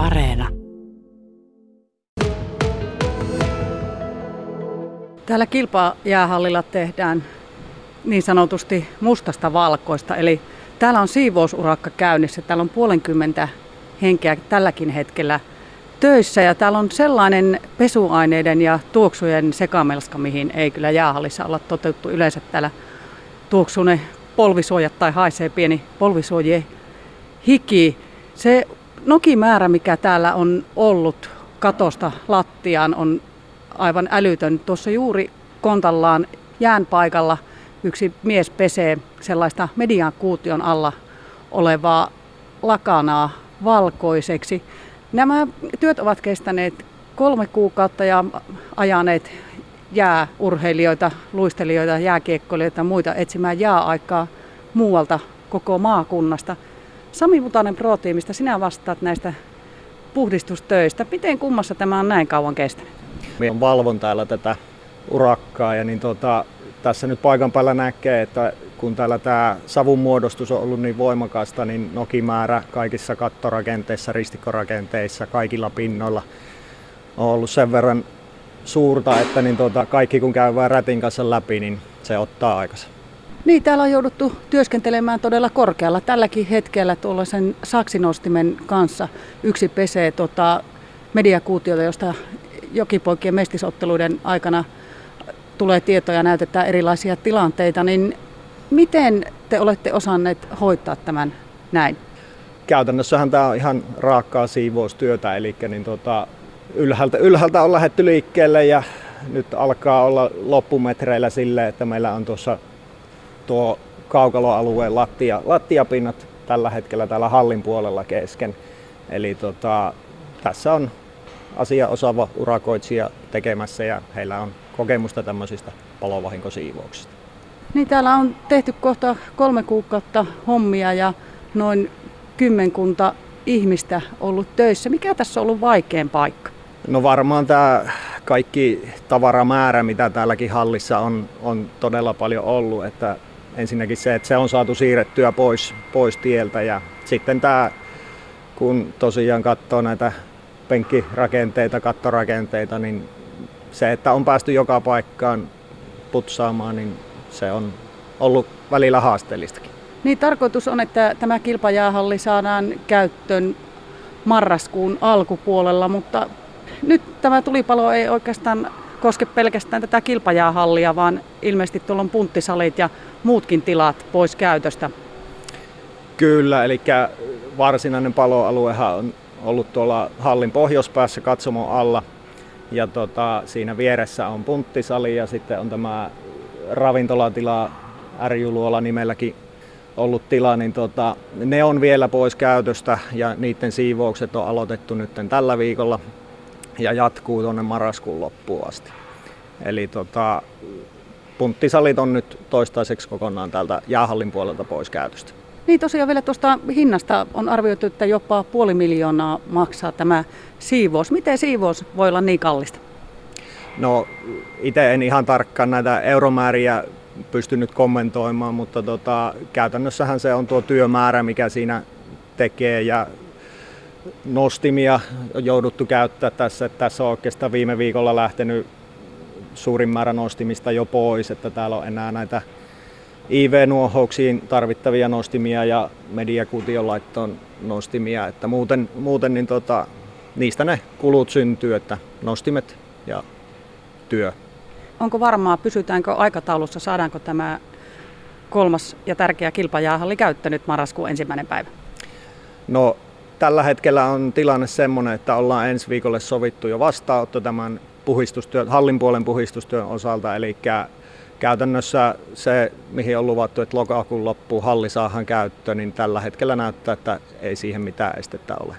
Areena. Täällä kilpajäähallilla tehdään niin sanotusti mustasta valkoista, eli täällä on siivousurakka käynnissä. Täällä on puolenkymmentä henkeä tälläkin hetkellä töissä ja täällä on sellainen pesuaineiden ja tuoksujen sekamelska, mihin ei kyllä jäähallissa olla toteutettu. Yleensä täällä tuoksuu ne polvisuojat tai haisee pieni polvisuojien hiki. Se nokimäärä, mikä täällä on ollut katosta lattiaan, on aivan älytön. Tuossa juuri kontallaan jään paikalla yksi mies pesee sellaista median kuution alla olevaa lakanaa valkoiseksi. Nämä työt ovat kestäneet kolme kuukautta ja ajaneet jääurheilijoita, luistelijoita, jääkiekkoilijoita ja muita etsimään jääaikaa muualta koko maakunnasta. Sami Mutanen Pro-tiimistä, sinä vastaat näistä puhdistustöistä. Miten kummassa tämä on näin kauan kestänyt? Minä valvon täällä tätä urakkaa ja niin tota, tässä nyt paikan päällä näkee, että kun täällä tämä savun muodostus on ollut niin voimakasta, niin nokimäärä kaikissa kattorakenteissa, ristikkorakenteissa, kaikilla pinnoilla on ollut sen verran suurta, että niin tota, kaikki kun käy vain rätin kanssa läpi, niin se ottaa aikansa. Niin, täällä on jouduttu työskentelemään todella korkealla. Tälläkin hetkellä tuollaisen saksinostimen kanssa yksi pesee tota mediakuutiota, josta jokipoikien mestisotteluiden aikana tulee tietoja ja näytetään erilaisia tilanteita, niin miten te olette osanneet hoitaa tämän näin? Käytännössähän tämä on ihan raakkaa siivoustyötä, eli niin tota, ylhäältä, ylhäältä on lähetty liikkeelle ja nyt alkaa olla loppumetreillä sille, että meillä on tuossa tuo kaukaloalueen lattia, lattiapinnat tällä hetkellä täällä hallin puolella kesken. Eli tota, tässä on asia osaava urakoitsija tekemässä ja heillä on kokemusta tämmöisistä palovahinkosiivouksista. Niin täällä on tehty kohta kolme kuukautta hommia ja noin kymmenkunta ihmistä ollut töissä. Mikä tässä on ollut vaikein paikka? No varmaan tämä kaikki tavaramäärä, mitä täälläkin hallissa on, on todella paljon ollut. Että ensinnäkin se, että se on saatu siirrettyä pois, pois tieltä ja sitten tämä, kun tosiaan katsoo näitä penkkirakenteita, kattorakenteita, niin se, että on päästy joka paikkaan putsaamaan, niin se on ollut välillä haasteellistakin. Niin tarkoitus on, että tämä kilpajäähalli saadaan käyttöön marraskuun alkupuolella, mutta nyt tämä tulipalo ei oikeastaan koske pelkästään tätä kilpajäähallia, vaan ilmeisesti tuolla on punttisalit ja muutkin tilat pois käytöstä. Kyllä, eli varsinainen paloaluehan on ollut tuolla hallin pohjoispäässä katsomon alla. Ja tota, siinä vieressä on punttisali ja sitten on tämä ravintolatila Ärjuluola nimelläkin ollut tila, niin tota, ne on vielä pois käytöstä ja niiden siivoukset on aloitettu nyt tällä viikolla ja jatkuu tuonne marraskuun loppuun asti. Eli tota, punttisalit on nyt toistaiseksi kokonaan täältä jäähallin puolelta pois käytöstä. Niin tosiaan vielä tuosta hinnasta on arvioitu, että jopa puoli miljoonaa maksaa tämä siivous. Miten siivous voi olla niin kallista? No itse en ihan tarkkaan näitä euromääriä pystynyt kommentoimaan, mutta tota, käytännössähän se on tuo työmäärä, mikä siinä tekee ja nostimia on jouduttu käyttää tässä. Tässä on oikeastaan viime viikolla lähtenyt suurin määrä nostimista jo pois, että täällä on enää näitä IV-nuohouksiin tarvittavia nostimia ja mediakuution laittoon nostimia, että muuten, muuten niin tota, niistä ne kulut syntyy, että nostimet ja työ. Onko varmaa, pysytäänkö aikataulussa, saadaanko tämä kolmas ja tärkeä kilpajäähalli käyttänyt marraskuun ensimmäinen päivä? No tällä hetkellä on tilanne semmoinen, että ollaan ensi viikolle sovittu jo vastaanotto tämän puhistustyön, hallin puolen puhistustyön osalta, eli käytännössä se, mihin on luvattu, että lokakuun loppuun halli saahan käyttöön, niin tällä hetkellä näyttää, että ei siihen mitään estettä ole.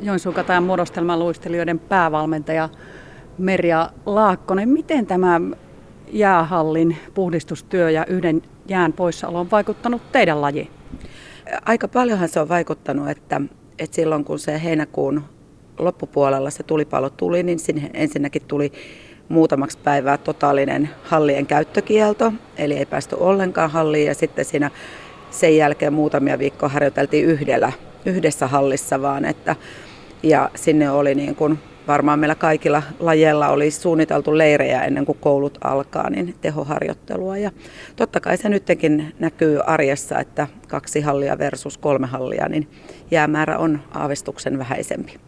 Joensuun katajan muodostelmaluistelijoiden päävalmentaja Merja Laakkonen, miten tämä jäähallin puhdistustyö ja yhden jään poissaolo on vaikuttanut teidän lajiin? Aika paljonhan se on vaikuttanut, että, että silloin kun se heinäkuun loppupuolella se tulipalo tuli, niin sinne ensinnäkin tuli muutamaksi päivää totaalinen hallien käyttökielto, eli ei päästy ollenkaan halliin ja sitten siinä sen jälkeen muutamia viikkoja harjoiteltiin yhdellä yhdessä hallissa, vaan että ja sinne oli niin kuin varmaan meillä kaikilla lajeilla oli suunniteltu leirejä ennen kuin koulut alkaa, niin tehoharjoittelua. Ja totta kai se nytkin näkyy arjessa, että kaksi hallia versus kolme hallia, niin jäämäärä on aavistuksen vähäisempi.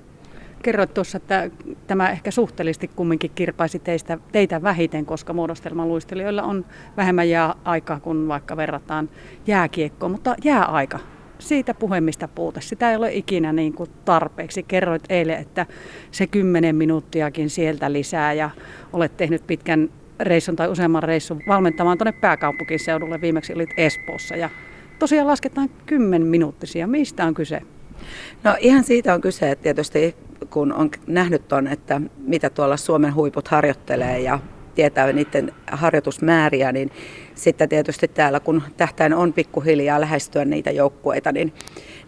Kerroit tuossa, että tämä ehkä suhteellisesti kumminkin kirpaisi teistä, teitä vähiten, koska muodostelmaluistelijoilla on vähemmän jääaikaa kuin vaikka verrataan jääkiekkoon, mutta jääaika, siitä puhemista puute. Sitä ei ole ikinä niin kuin tarpeeksi. Kerroit eilen, että se kymmenen minuuttiakin sieltä lisää ja olet tehnyt pitkän reissun tai useamman reissun valmentamaan tuonne pääkaupunkiseudulle. Viimeksi olit Espoossa ja tosiaan lasketaan kymmen minuuttisia. Mistä on kyse? No ihan siitä on kyse, että tietysti kun on nähnyt ton, että mitä tuolla Suomen huiput harjoittelee ja tietää niiden harjoitusmääriä, niin sitten tietysti täällä, kun tähtäin on pikkuhiljaa lähestyä niitä joukkueita, niin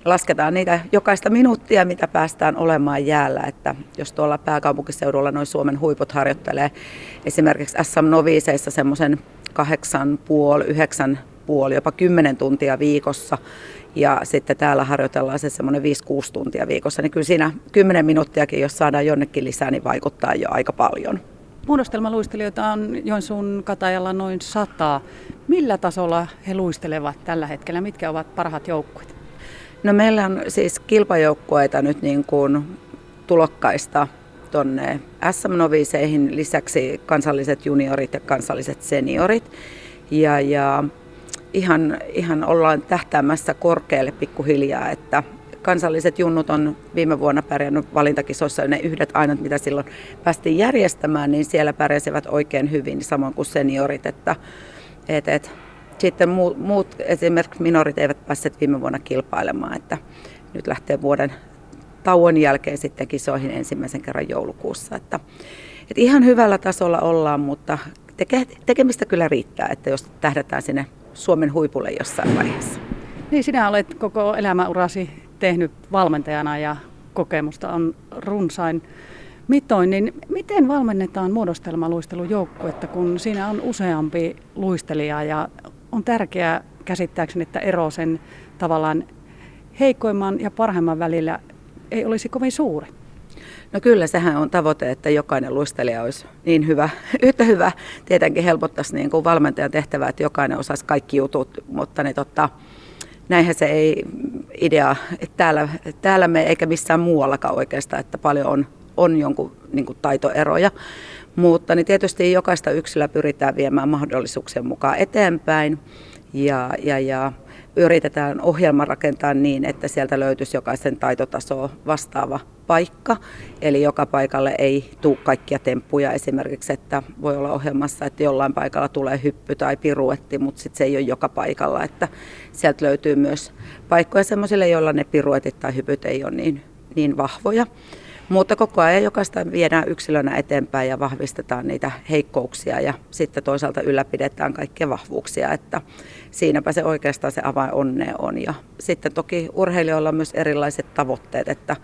lasketaan niitä jokaista minuuttia, mitä päästään olemaan jäällä. Että jos tuolla pääkaupunkiseudulla noin Suomen huiput harjoittelee esimerkiksi SM Noviseissa semmoisen kahdeksan puoli, yhdeksän puoli, jopa 10 tuntia viikossa, ja sitten täällä harjoitellaan se semmoinen 5-6 tuntia viikossa, niin kyllä siinä 10 minuuttiakin, jos saadaan jonnekin lisää, niin vaikuttaa jo aika paljon. Muodostelmaluistelijoita on Joensuun katajalla noin sata. Millä tasolla he luistelevat tällä hetkellä? Mitkä ovat parhaat joukkueet? No meillä on siis kilpajoukkueita nyt niin kuin tulokkaista tuonne SM-noviseihin, lisäksi kansalliset juniorit ja kansalliset seniorit. Ja, ja ihan, ihan ollaan tähtäämässä korkealle pikkuhiljaa, että kansalliset junnut on viime vuonna pärjännyt valintakisoissa, ne yhdet ainut, mitä silloin päästiin järjestämään, niin siellä pärjäsivät oikein hyvin, samoin kuin seniorit. Että, et, et, sitten muut, muut, esimerkiksi minorit eivät päässeet viime vuonna kilpailemaan, että nyt lähtee vuoden tauon jälkeen sitten kisoihin ensimmäisen kerran joulukuussa. Että, et ihan hyvällä tasolla ollaan, mutta teke, tekemistä kyllä riittää, että jos tähdätään sinne Suomen huipulle jossain vaiheessa. Niin, sinä olet koko elämäurasi tehnyt valmentajana ja kokemusta on runsain mitoin, niin miten valmennetaan muodostelmaluistelujoukkuetta, kun siinä on useampi luistelija ja on tärkeää käsittääkseni, että ero sen tavallaan heikoimman ja parhaimman välillä ei olisi kovin suuri? No kyllä, sehän on tavoite, että jokainen luistelija olisi niin hyvä, yhtä hyvä. Tietenkin helpottaisi niin kuin valmentajan tehtävää, että jokainen osaisi kaikki jutut, mutta niin totta, näinhän se ei idea että täällä, täällä me eikä missään muuallakaan oikeastaan, että paljon on, on jonkun niin kuin taitoeroja. Mutta niin tietysti jokaista yksilöä pyritään viemään mahdollisuuksien mukaan eteenpäin ja, ja, ja yritetään ohjelma rakentaa niin, että sieltä löytyisi jokaisen taitotasoa vastaava paikka. Eli joka paikalle ei tule kaikkia temppuja esimerkiksi, että voi olla ohjelmassa, että jollain paikalla tulee hyppy tai piruetti, mutta sitten se ei ole joka paikalla. Että sieltä löytyy myös paikkoja sellaisille, joilla ne piruetit tai hypyt ei ole niin, niin vahvoja. Mutta koko ajan jokaista viedään yksilönä eteenpäin ja vahvistetaan niitä heikkouksia ja sitten toisaalta ylläpidetään kaikkia vahvuuksia, että siinäpä se oikeastaan se avain onneen on. Ja sitten toki urheilijoilla on myös erilaiset tavoitteet, että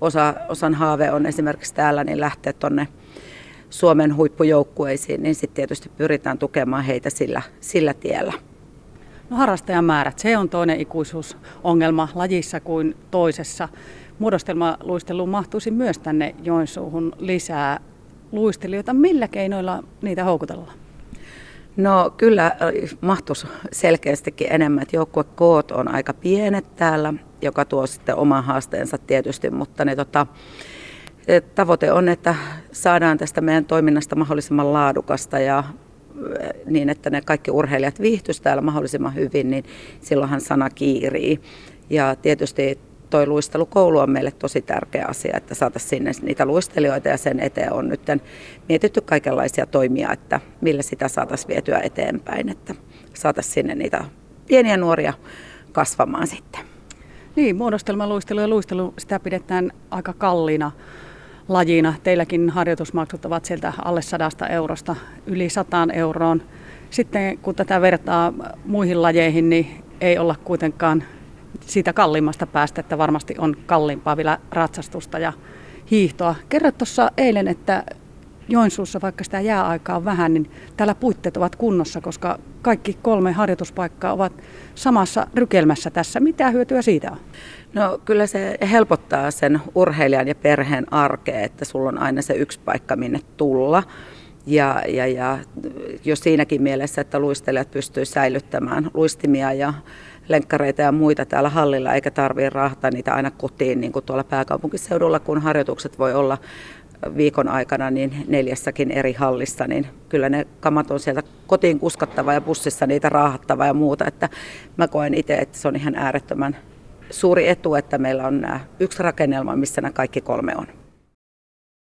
osa, osan haave on esimerkiksi täällä niin lähteä tuonne Suomen huippujoukkueisiin, niin sitten tietysti pyritään tukemaan heitä sillä, sillä tiellä. No harrastajamäärät, se on toinen ikuisuusongelma lajissa kuin toisessa. Muodostelmaluisteluun mahtuisi myös tänne Joensuuhun lisää luistelijoita. Millä keinoilla niitä houkutellaan? No kyllä mahtuisi selkeästikin enemmän, että joukkuekoot on aika pienet täällä, joka tuo sitten oman haasteensa tietysti, mutta ne, tota, tavoite on, että saadaan tästä meidän toiminnasta mahdollisimman laadukasta ja äh, niin, että ne kaikki urheilijat viihtyisivät täällä mahdollisimman hyvin, niin silloinhan sana kiirii. Ja tietysti toi luistelukoulu on meille tosi tärkeä asia, että saataisiin sinne niitä luistelijoita ja sen eteen on nyt mietitty kaikenlaisia toimia, että millä sitä saataisiin vietyä eteenpäin, että saataisiin sinne niitä pieniä nuoria kasvamaan sitten. Niin, muodostelmaluistelu ja luistelu, sitä pidetään aika kalliina lajina. Teilläkin harjoitusmaksut ovat sieltä alle sadasta eurosta yli sataan euroon. Sitten kun tätä vertaa muihin lajeihin, niin ei olla kuitenkaan siitä kalliimmasta päästä, että varmasti on kalliimpaa vielä ratsastusta ja hiihtoa. Kerroit tuossa eilen, että Joensuussa, vaikka sitä jääaikaa on vähän, niin täällä puitteet ovat kunnossa, koska kaikki kolme harjoituspaikkaa ovat samassa rykelmässä tässä. Mitä hyötyä siitä on? No kyllä se helpottaa sen urheilijan ja perheen arkea, että sulla on aina se yksi paikka minne tulla. Ja, ja, ja jo siinäkin mielessä, että luistelijat pystyisivät säilyttämään luistimia ja lenkkareita ja muita täällä hallilla, eikä tarvitse rahtaa niitä aina kotiin niin kuin tuolla pääkaupunkiseudulla, kun harjoitukset voi olla viikon aikana niin neljässäkin eri hallissa, niin kyllä ne kamat on sieltä kotiin kuskattava ja bussissa niitä raahattava ja muuta. Että mä koen itse, että se on ihan äärettömän suuri etu, että meillä on nämä yksi rakennelma, missä nämä kaikki kolme on.